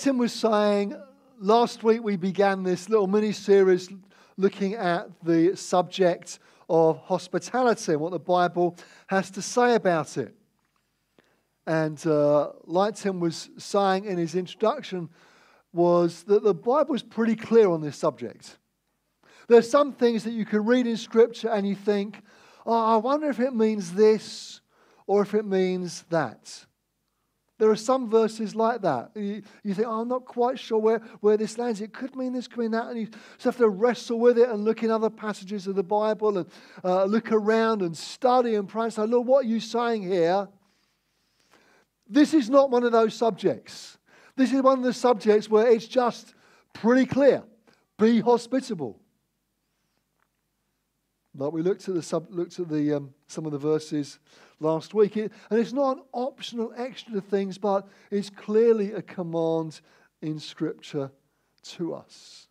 Tim was saying, last week we began this little mini series looking at the subject of hospitality and what the Bible has to say about it. And uh, like Tim was saying in his introduction, was that the Bible is pretty clear on this subject. There's some things that you can read in Scripture and you think, oh, I wonder if it means this or if it means that. There are some verses like that. You, you think, oh, I'm not quite sure where, where this lands. It could mean this, could mean that. And you have to wrestle with it and look in other passages of the Bible and uh, look around and study and pray and say, Lord, what are you saying here? This is not one of those subjects. This is one of the subjects where it's just pretty clear. Be hospitable. Like we looked at the sub, looked at the um, some of the verses last week, it, and it's not an optional extra to things, but it's clearly a command in Scripture to us.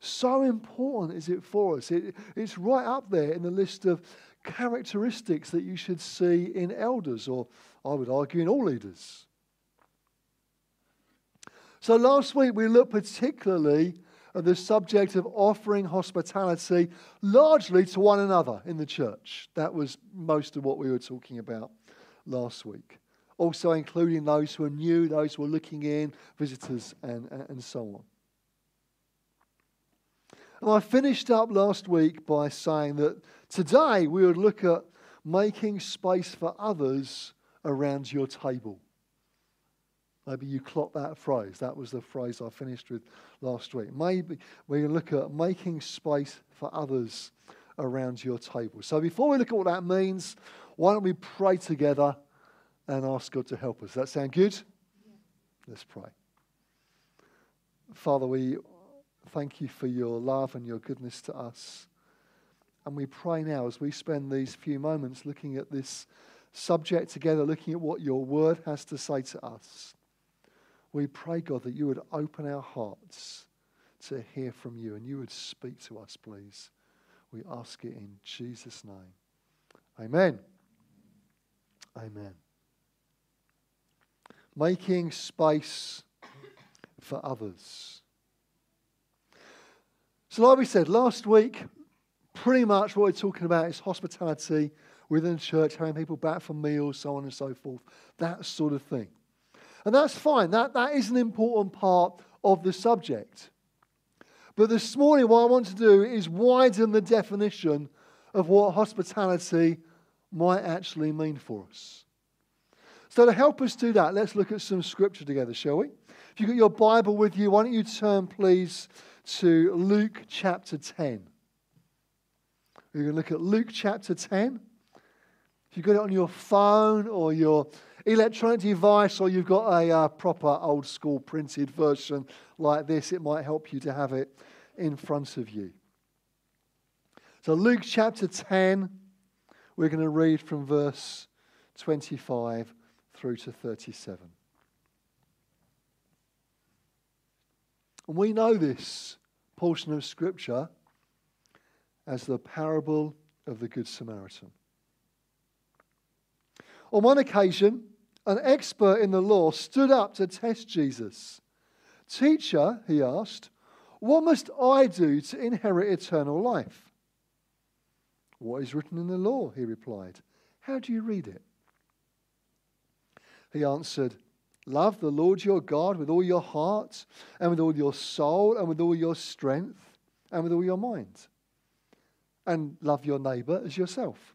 So important is it for us? It, it's right up there in the list of characteristics that you should see in elders, or I would argue in all leaders. So last week we looked particularly at the subject of offering hospitality largely to one another in the church. That was most of what we were talking about last week. Also, including those who are new, those who are looking in, visitors, and, and so on. And I finished up last week by saying that today we would look at making space for others around your table. Maybe you clocked that phrase. That was the phrase I finished with last week. Maybe we look at making space for others around your table. So before we look at what that means, why don't we pray together and ask God to help us? Does that sound good? Yeah. Let's pray. Father, we thank you for your love and your goodness to us. And we pray now as we spend these few moments looking at this subject together, looking at what your word has to say to us we pray, God, that you would open our hearts to hear from you and you would speak to us, please. We ask it in Jesus' name. Amen. Amen. Making space for others. So, like we said last week, pretty much what we're talking about is hospitality within the church, having people back for meals, so on and so forth, that sort of thing. And that's fine. That, that is an important part of the subject. But this morning, what I want to do is widen the definition of what hospitality might actually mean for us. So, to help us do that, let's look at some scripture together, shall we? If you've got your Bible with you, why don't you turn, please, to Luke chapter 10. We're going to look at Luke chapter 10. If you've got it on your phone or your electronic device or you've got a uh, proper old school printed version like this, it might help you to have it in front of you. So, Luke chapter 10, we're going to read from verse 25 through to 37. And we know this portion of Scripture as the parable of the Good Samaritan. On one occasion, an expert in the law, stood up to test Jesus. Teacher, he asked, what must I do to inherit eternal life? What is written in the law? He replied. How do you read it? He answered, Love the Lord your God with all your heart, and with all your soul, and with all your strength, and with all your mind. And love your neighbor as yourself.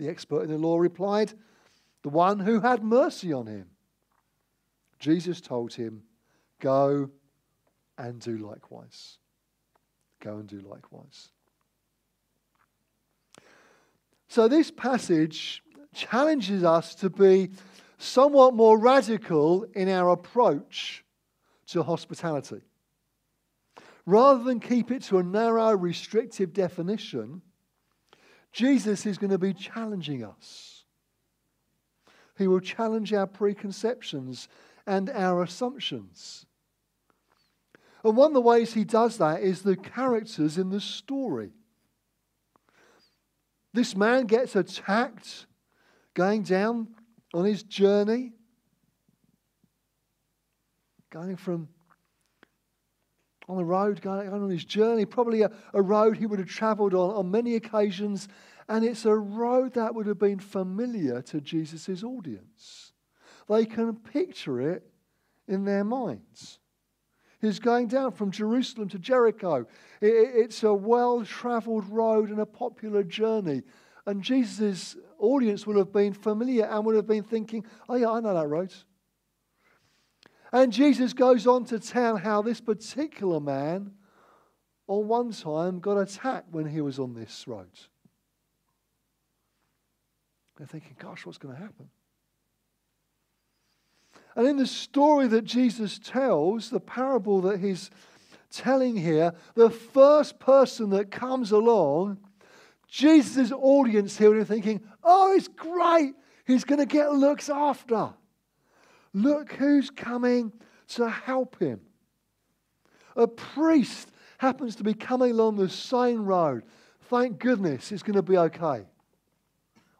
The expert in the law replied, The one who had mercy on him. Jesus told him, Go and do likewise. Go and do likewise. So, this passage challenges us to be somewhat more radical in our approach to hospitality. Rather than keep it to a narrow, restrictive definition, Jesus is going to be challenging us. He will challenge our preconceptions and our assumptions. And one of the ways he does that is the characters in the story. This man gets attacked going down on his journey, going from on the road, going on his journey, probably a, a road he would have traveled on on many occasions, and it's a road that would have been familiar to Jesus' audience. They can picture it in their minds. He's going down from Jerusalem to Jericho. It's a well traveled road and a popular journey. And Jesus' audience would have been familiar and would have been thinking, oh, yeah, I know that road. And Jesus goes on to tell how this particular man, on one time, got attacked when he was on this road. They're thinking, gosh, what's going to happen? And in the story that Jesus tells, the parable that he's telling here, the first person that comes along, Jesus' audience here are thinking, oh, it's great. He's going to get looks after. Look who's coming to help him. A priest happens to be coming along the same road. Thank goodness it's going to be okay.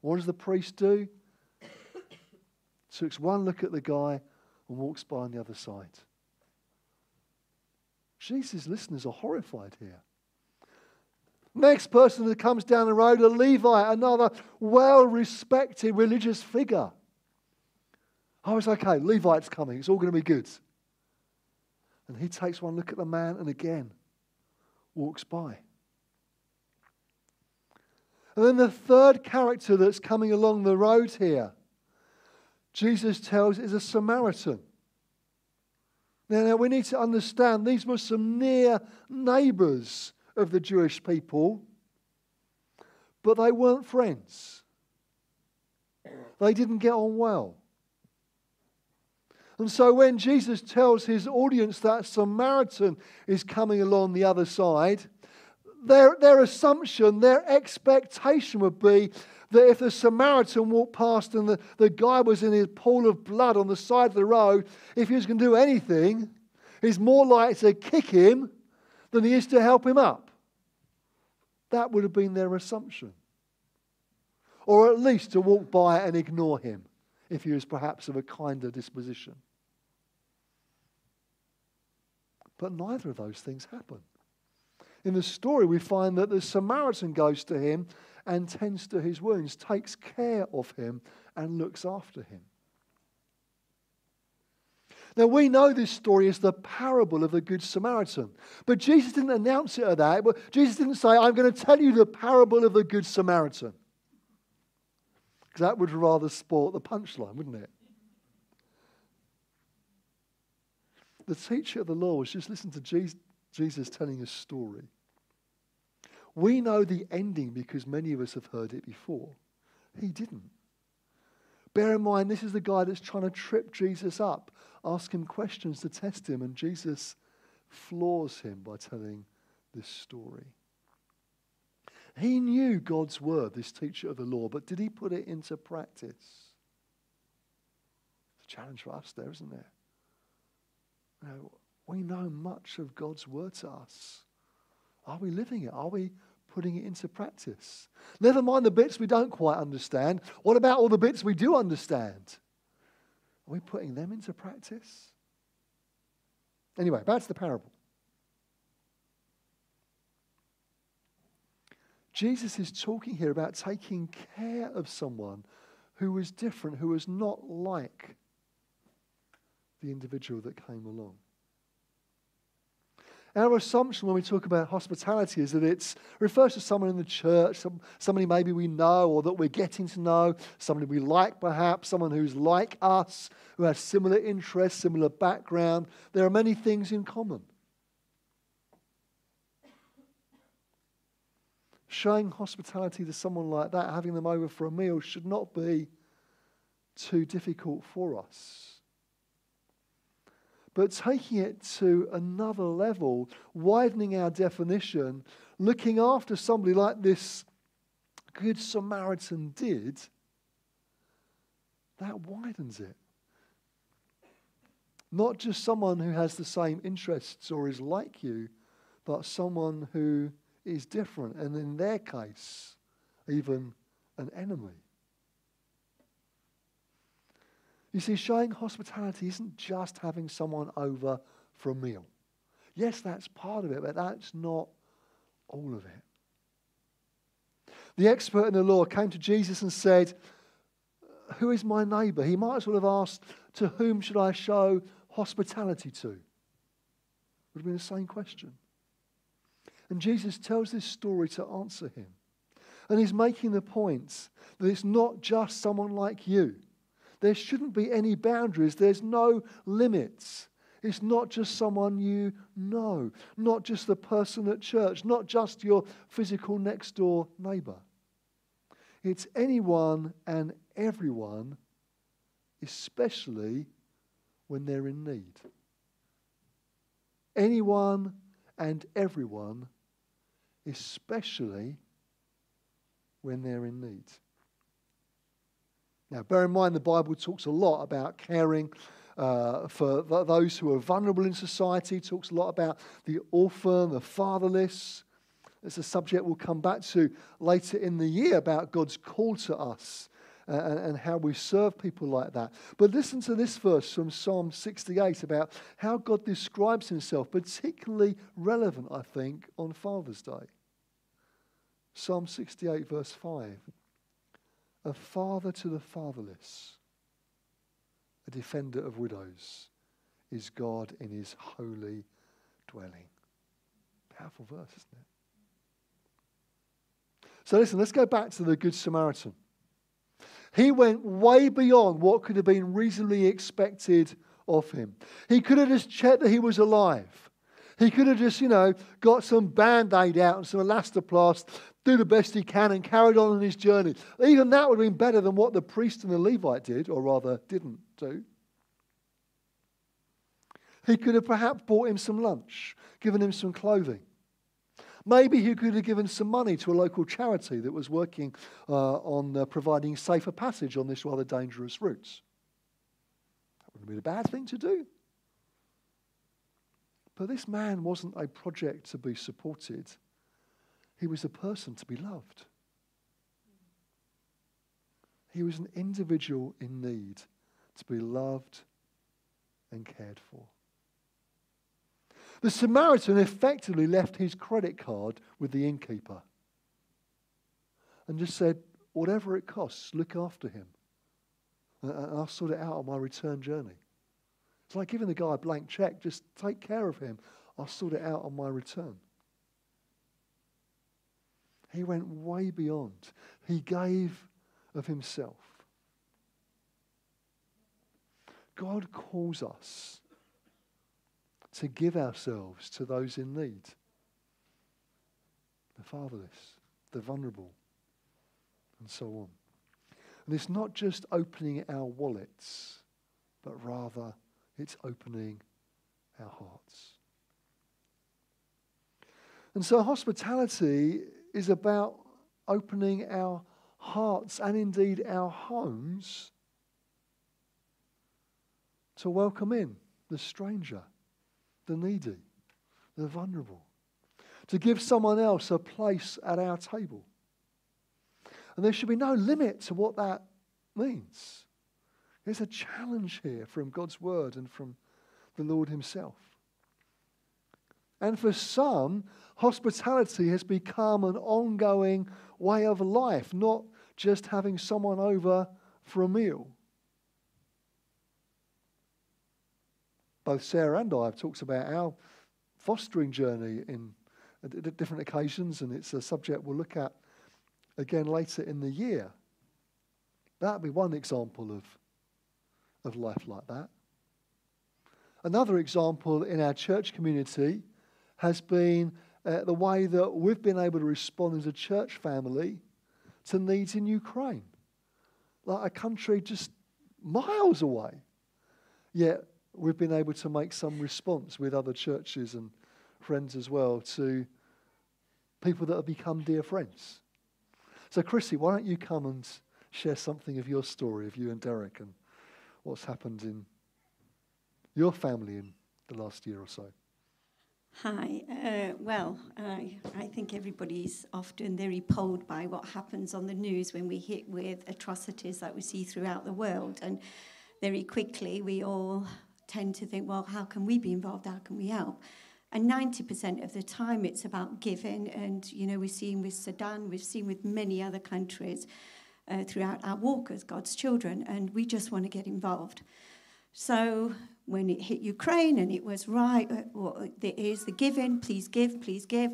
What does the priest do? Takes one look at the guy and walks by on the other side. Jesus' listeners are horrified here. Next person that comes down the road, a Levite, another well respected religious figure. Oh, it's okay. Levite's coming. It's all going to be good. And he takes one look at the man and again walks by. And then the third character that's coming along the road here Jesus tells is a Samaritan. Now, now, we need to understand these were some near neighbors of the Jewish people, but they weren't friends. They didn't get on well. And so when Jesus tells his audience that Samaritan is coming along the other side, their, their assumption, their expectation would be that if the Samaritan walked past and the, the guy was in his pool of blood on the side of the road, if he was going to do anything, he's more likely to kick him than he is to help him up. That would have been their assumption. Or at least to walk by and ignore him if he was perhaps of a kinder disposition. But neither of those things happen. In the story, we find that the Samaritan goes to him and tends to his wounds, takes care of him, and looks after him. Now, we know this story is the parable of the Good Samaritan. But Jesus didn't announce it at that. Jesus didn't say, I'm going to tell you the parable of the Good Samaritan. Because that would rather sport the punchline, wouldn't it? The teacher of the law was just listening to Jesus, telling a story. We know the ending because many of us have heard it before. He didn't. Bear in mind, this is the guy that's trying to trip Jesus up, ask him questions to test him, and Jesus floors him by telling this story. He knew God's word, this teacher of the law, but did he put it into practice? It's a challenge for us there, isn't there? You know, we know much of God's word to us. Are we living it? Are we putting it into practice? Never mind the bits we don't quite understand. What about all the bits we do understand? Are we putting them into practice? Anyway, back to the parable. Jesus is talking here about taking care of someone who was different, who was not like the individual that came along. Our assumption when we talk about hospitality is that it refers to someone in the church, some, somebody maybe we know or that we're getting to know, somebody we like perhaps, someone who's like us, who has similar interests, similar background. There are many things in common. Showing hospitality to someone like that, having them over for a meal, should not be too difficult for us but taking it to another level, widening our definition, looking after somebody like this Good Samaritan did, that widens it. Not just someone who has the same interests or is like you, but someone who is different, and in their case, even an enemy. You see, showing hospitality isn't just having someone over for a meal. Yes, that's part of it, but that's not all of it. The expert in the law came to Jesus and said, Who is my neighbor? He might as well have asked, To whom should I show hospitality to? Would have been the same question. And Jesus tells this story to answer him. And he's making the point that it's not just someone like you there shouldn't be any boundaries, there's no limits. It's not just someone you know, not just the person at church, not just your physical next door neighbor. It's anyone and everyone, especially when they're in need. Anyone and everyone, especially when they're in need. Now, bear in mind the Bible talks a lot about caring uh, for th- those who are vulnerable in society, talks a lot about the orphan, the fatherless. It's a subject we'll come back to later in the year about God's call to us and, and how we serve people like that. But listen to this verse from Psalm 68 about how God describes himself, particularly relevant, I think, on Father's Day. Psalm 68, verse 5 a father to the fatherless, a defender of widows, is God in his holy dwelling. Powerful verse, isn't it? So listen, let's go back to the Good Samaritan. He went way beyond what could have been reasonably expected of him. He could have just checked that he was alive. He could have just, you know, got some band aid out and some elastoplast, do the best he can, and carried on on his journey. Even that would have been better than what the priest and the Levite did, or rather didn't do. He could have perhaps bought him some lunch, given him some clothing. Maybe he could have given some money to a local charity that was working uh, on uh, providing safer passage on this rather dangerous route. That wouldn't be a bad thing to do. But this man wasn't a project to be supported, he was a person to be loved. He was an individual in need to be loved and cared for. The Samaritan effectively left his credit card with the innkeeper and just said, Whatever it costs, look after him. And I'll sort it out on my return journey. It's like giving the guy a blank check. Just take care of him. I'll sort it out on my return. He went way beyond. He gave of himself. God calls us to give ourselves to those in need the fatherless, the vulnerable, and so on. And it's not just opening our wallets, but rather it's opening our hearts. And so hospitality is about opening our hearts and indeed our homes to welcome in the stranger, the needy, the vulnerable, to give someone else a place at our table. And there should be no limit to what that means. There's a challenge here from God's word and from the Lord Himself. And for some, hospitality has become an ongoing way of life, not just having someone over for a meal. Both Sarah and I have talked about our fostering journey in uh, different occasions, and it's a subject we'll look at again later in the year. That would be one example of, of life like that. Another example in our church community has been uh, the way that we've been able to respond as a church family to needs in Ukraine. Like a country just miles away. Yet we've been able to make some response with other churches and friends as well to people that have become dear friends. So, Chrissy, why don't you come and share something of your story of you and Derek and what's happened in your family in the last year or so. Hi. Uh, well, I, I think everybody's often very repelled by what happens on the news when we hit with atrocities that we see throughout the world. And very quickly, we all tend to think, well, how can we be involved? How can we help? And 90% of the time, it's about giving. And, you know, we've seen with Sudan, we've seen with many other countries uh, throughout our walk as God's children. And we just want to get involved. So when it hit Ukraine and it was right, uh, well, there is the giving, please give, please give.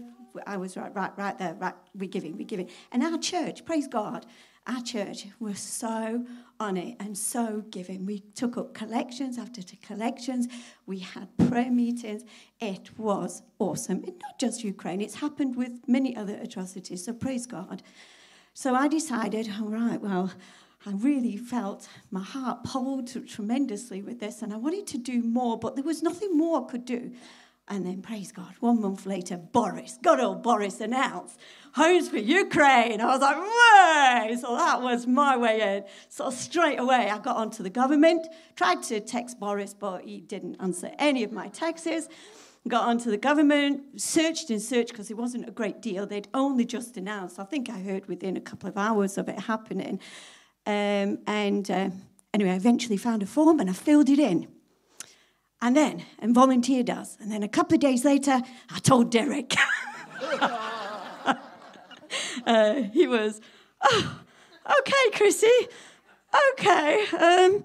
I was right, right, right there, right, we're giving, we're giving. And our church, praise God, our church was so on it and so giving. We took up collections after collections. We had prayer meetings. It was awesome. And not just Ukraine, it's happened with many other atrocities. So praise God. So I decided, all right, well, I really felt my heart pulled tremendously with this, and I wanted to do more, but there was nothing more I could do. And then, praise God, one month later, Boris, good old Boris announced, Homes for Ukraine. I was like, way! So that was my way in. So straight away, I got onto the government, tried to text Boris, but he didn't answer any of my texts. Got onto the government, searched and searched because it wasn't a great deal. They'd only just announced. I think I heard within a couple of hours of it happening. Um, and uh, anyway, I eventually found a form and I filled it in. And then, and volunteered us. And then a couple of days later, I told Derek. uh, he was, oh, okay, Chrissy, okay, um,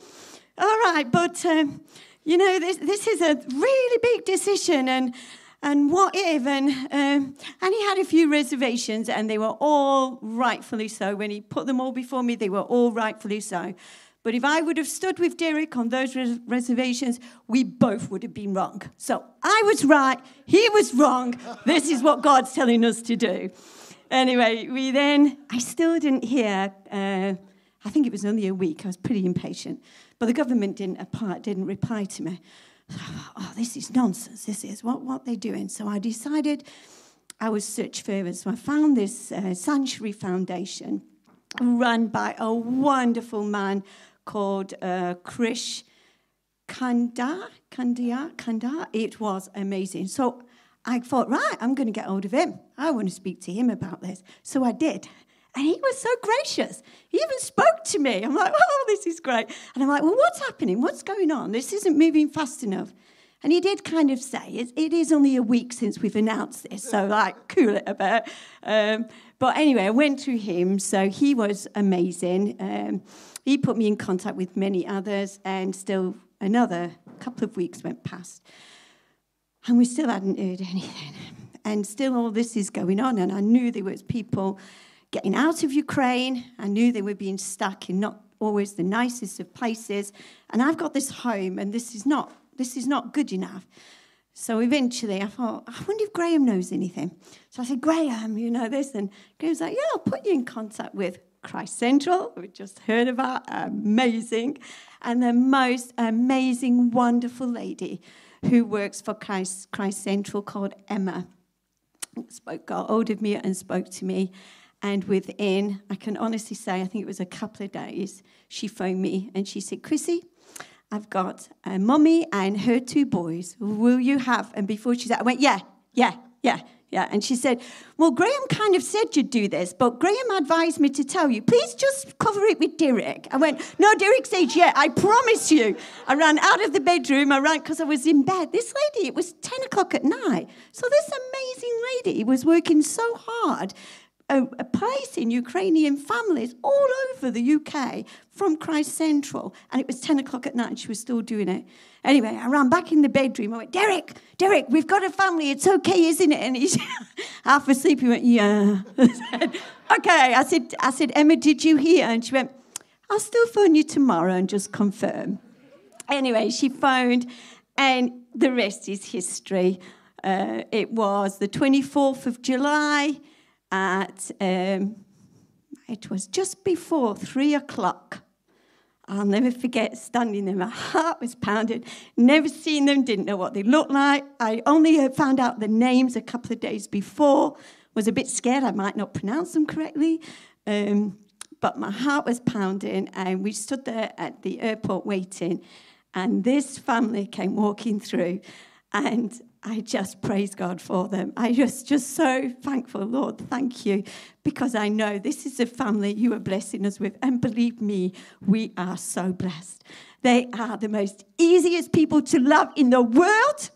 all right, but um, you know, this, this is a really big decision, and and what if, and, um, and he had a few reservations, and they were all rightfully so. When he put them all before me, they were all rightfully so. But if I would have stood with Derek on those res- reservations, we both would have been wrong. So I was right, he was wrong. This is what God's telling us to do. Anyway, we then, I still didn't hear, uh, I think it was only a week, I was pretty impatient. But the government didn't, didn't reply to me oh, this is nonsense. This is what, what they're doing. So I decided I would search further. So I found this uh, Sanctuary Foundation run by a wonderful man called uh, Krish Kanda. Kandiah, Kanda. It was amazing. So I thought, right, I'm going to get hold of him. I want to speak to him about this. So I did. And he was so gracious. He even spoke to me. I'm like, oh, this is great. And I'm like, well, what's happening? What's going on? This isn't moving fast enough. And he did kind of say, it, it is only a week since we've announced this, so like, cool it a bit. Um, but anyway, I went through him, so he was amazing. Um, he put me in contact with many others, and still another couple of weeks went past. And we still hadn't heard anything. And still all this is going on, and I knew there was people getting out of Ukraine. I knew they were being stuck in not always the nicest of places. And I've got this home, and this is not this is not good enough. So eventually I thought, I wonder if Graham knows anything. So I said, Graham, you know this? And Graham's like, Yeah, I'll put you in contact with Christ Central, we just heard about, amazing, and the most amazing, wonderful lady who works for Christ, Christ Central called Emma. Spoke, got hold of me and spoke to me. And within, I can honestly say, I think it was a couple of days, she phoned me and she said, Chrissy, I've got a mummy and her two boys. Will you have? And before she said, I went, yeah, yeah, yeah. Yeah, and she said, Well, Graham kind of said you'd do this, but Graham advised me to tell you, please just cover it with Derek. I went, No, Derek said, Yeah, I promise you. I ran out of the bedroom, I ran because I was in bed. This lady, it was 10 o'clock at night. So this amazing lady was working so hard a, a, place in Ukrainian families all over the UK from Christ Central. And it was 10 o'clock at night and she was still doing it. Anyway, I ran back in the bedroom. I went, Derek, Derek, we've got a family. It's okay, isn't it? And he's half asleep. He went, Yeah. okay. I said, I said, Emma, did you hear? And she went, I'll still phone you tomorrow and just confirm. Anyway, she phoned, and the rest is history. Uh, it was the 24th of July at, um, it was just before three o'clock. I'll never forget standing there. My heart was pounding. Never seen them, didn't know what they looked like. I only found out the names a couple of days before. Was a bit scared I might not pronounce them correctly. Um, but my heart was pounding, and we stood there at the airport waiting. And this family came walking through, and I just praise God for them. I just just so thankful, Lord. Thank you, because I know this is a family you are blessing us with, and believe me, we are so blessed. They are the most easiest people to love in the world.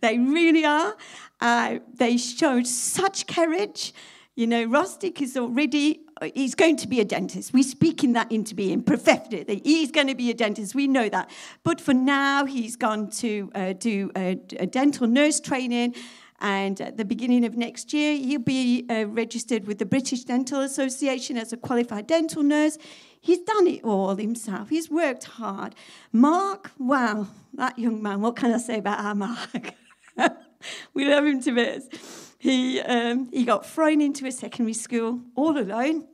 They really are. Uh, they showed such courage. You know, Rustic is already, he's going to be a dentist. We're speaking that into being, prophetically. He's going to be a dentist. We know that. But for now, he's gone to uh, do a, a, dental nurse training. And at the beginning of next year, he'll be uh, registered with the British Dental Association as a qualified dental nurse. He's done it all himself. He's worked hard. Mark, wow, that young man, what can I say about our Mark? we love him to bits. He, um, he got thrown into a secondary school all alone.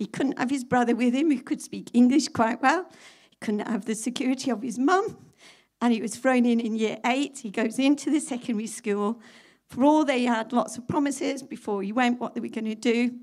He couldn't have his brother with him, who could speak English quite well. He couldn't have the security of his mum. And he was thrown in in year eight. He goes into the secondary school. For all they had lots of promises before he went, what they were going to do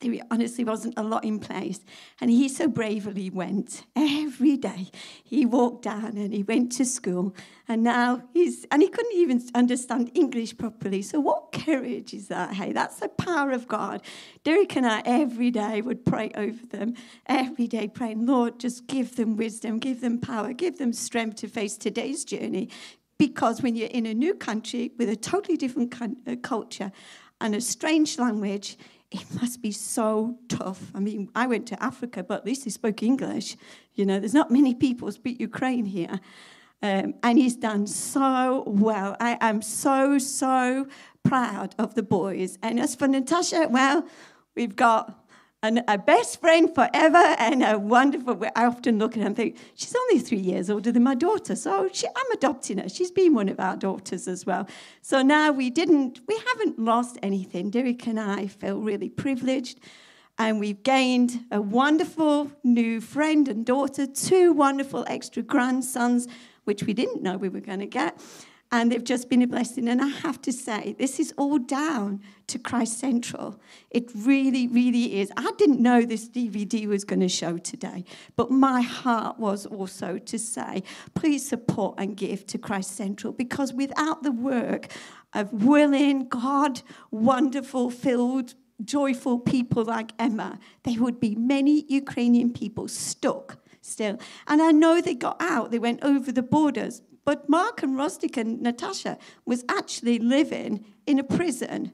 there honestly wasn't a lot in place. And he so bravely went every day. He walked down and he went to school. And now he's, and he couldn't even understand English properly. So, what courage is that? Hey, that's the power of God. Derek and I every day would pray over them, every day praying, Lord, just give them wisdom, give them power, give them strength to face today's journey. Because when you're in a new country with a totally different uh, culture and a strange language, it must be so tough. I mean, I went to Africa, but at least he spoke English. You know, there's not many people speak Ukraine here. Um, and he's done so well. I am so, so proud of the boys. And as for Natasha, well, we've got and a best friend forever and a wonderful. I often look at her and think, she's only three years older than my daughter. So she, I'm adopting her. She's been one of our daughters as well. So now we didn't, we haven't lost anything. Derek and I feel really privileged. And we've gained a wonderful new friend and daughter, two wonderful extra grandsons, which we didn't know we were going to get and they've just been a blessing. And I have to say, this is all down to Christ Central. It really, really is. I didn't know this DVD was going to show today, but my heart was also to say, please support and give to Christ Central because without the work of willing, God, wonderful, filled, joyful people like Emma, there would be many Ukrainian people stuck still. And I know they got out, they went over the borders, but Mark and Rustic and Natasha was actually living in a prison.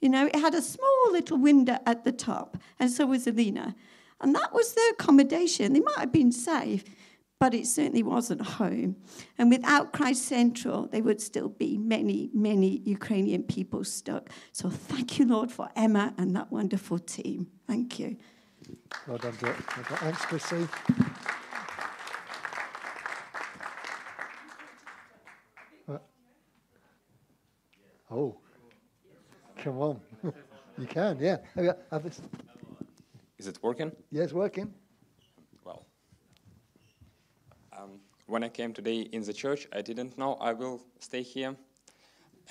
You know, it had a small little window at the top, and so was Alina. And that was their accommodation. They might have been safe, but it certainly wasn't home. And without Christ Central, there would still be many, many Ukrainian people stuck. So thank you, Lord, for Emma and that wonderful team. Thank you. Well done, done. Thanks, Chrissy. Oh, come on. you can, yeah. Is it working? Yeah, it's working. Well, um, when I came today in the church, I didn't know I will stay here.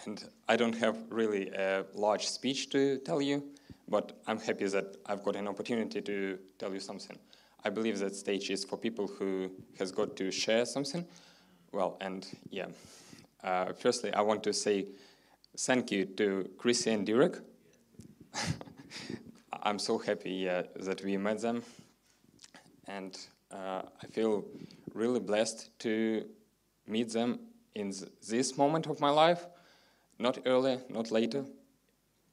And I don't have really a large speech to tell you, but I'm happy that I've got an opportunity to tell you something. I believe that stage is for people who has got to share something. Well, and yeah. Uh, firstly, I want to say thank you to Chrissy and Derek. I'm so happy uh, that we met them, and uh, I feel really blessed to meet them in th- this moment of my life, not earlier, not later,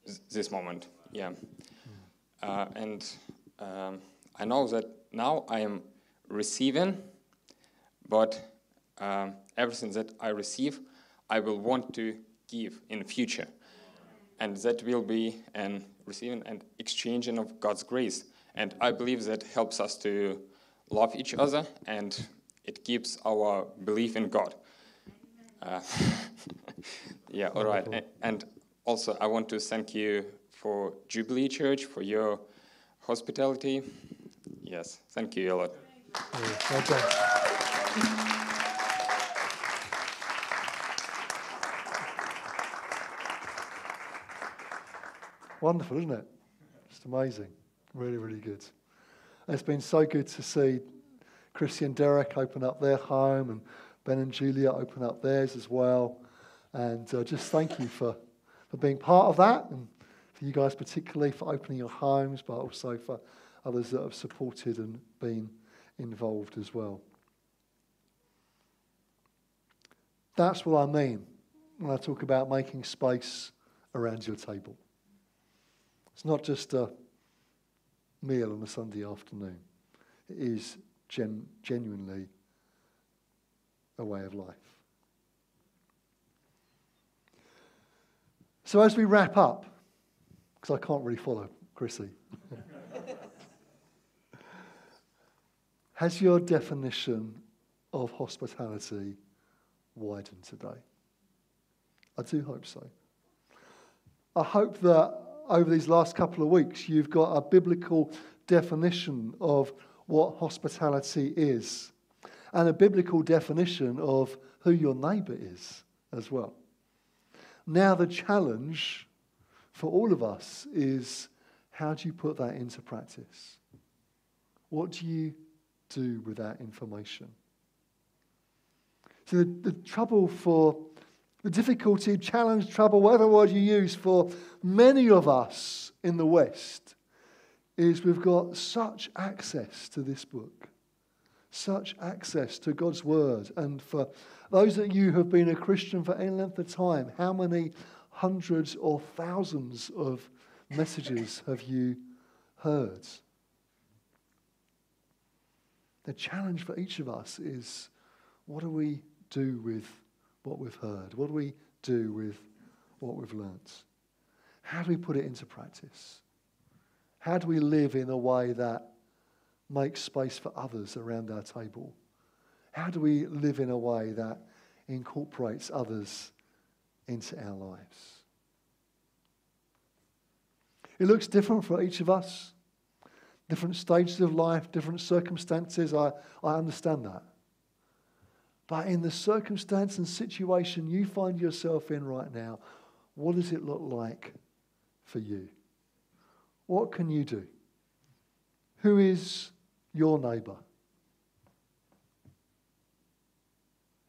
th- this moment, yeah. Uh, and um, I know that now I am receiving, but um, everything that I receive, I will want to give in the future. And that will be an receiving and exchanging of God's grace. And I believe that helps us to love each other and it keeps our belief in God. Uh, yeah, all right. A- And also, I want to thank you for Jubilee Church for your hospitality. Yes, thank you a lot. Yeah, well Wonderful, isn't it? Just amazing. Really, really good. And it's been so good to see Chrissy and Derek open up their home and Ben and Julia open up theirs as well. And uh, just thank you for, for being part of that and for you guys particularly for opening your homes, but also for others that have supported and been involved as well. That's what I mean when I talk about making space around your table. It's not just a meal on a Sunday afternoon, it is gen- genuinely a way of life. So, as we wrap up, because I can't really follow Chrissy, has your definition of hospitality widened today? I do hope so. I hope that over these last couple of weeks you've got a biblical definition of what hospitality is and a biblical definition of who your neighbour is as well. Now, the challenge for all of us is how do you put that into practice? What do you do with that information? So, the, the trouble for the difficulty, challenge, trouble, whatever word you use for many of us in the West is we've got such access to this book, such access to God's word. And for those of you who have been a Christian for any length of time, how many hundreds or thousands of messages have you heard? The challenge for each of us is what do we do with what we've heard? What do we do with what we've learnt? How do we put it into practice? How do we live in a way that makes space for others around our table? How do we live in a way that incorporates others into our lives? It looks different for each of us, different stages of life, different circumstances. I, I understand that. But in the circumstance and situation you find yourself in right now, what does it look like for you? What can you do? Who is your neighbour?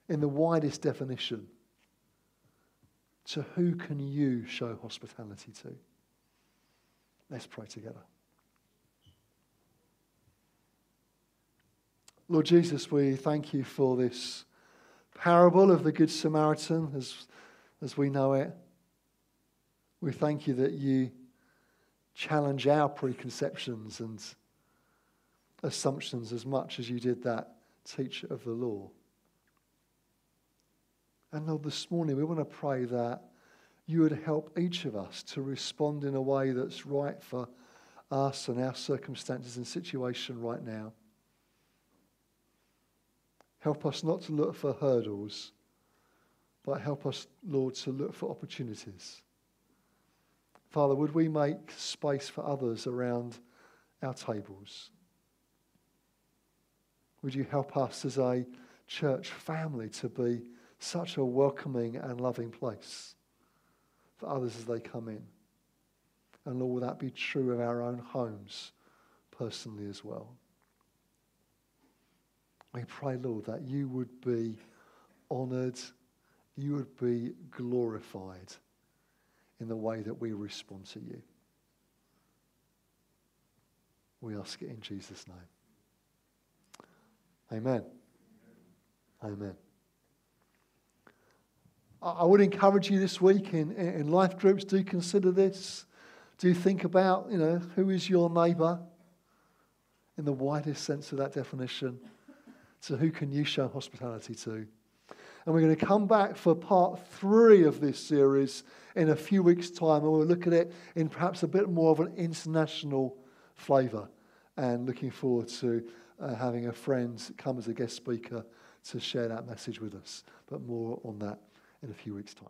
In the widest definition, to who can you show hospitality to? Let's pray together. Lord Jesus, we thank you for this parable of the Good Samaritan as, as we know it. We thank you that you challenge our preconceptions and assumptions as much as you did that teacher of the law. And Lord, this morning we want to pray that you would help each of us to respond in a way that's right for us and our circumstances and situation right now. Help us not to look for hurdles, but help us, Lord, to look for opportunities. Father, would we make space for others around our tables? Would you help us as a church family to be such a welcoming and loving place for others as they come in? And Lord, will that be true of our own homes personally as well? We pray, Lord, that you would be honoured, you would be glorified in the way that we respond to you. We ask it in Jesus' name. Amen. Amen. I would encourage you this week in, in life groups, do consider this. Do think about, you know, who is your neighbour in the widest sense of that definition. So who can you show hospitality to? And we're going to come back for part three of this series in a few weeks' time, and we'll look at it in perhaps a bit more of an international flavour. And looking forward to uh, having a friend come as a guest speaker to share that message with us. But more on that in a few weeks' time.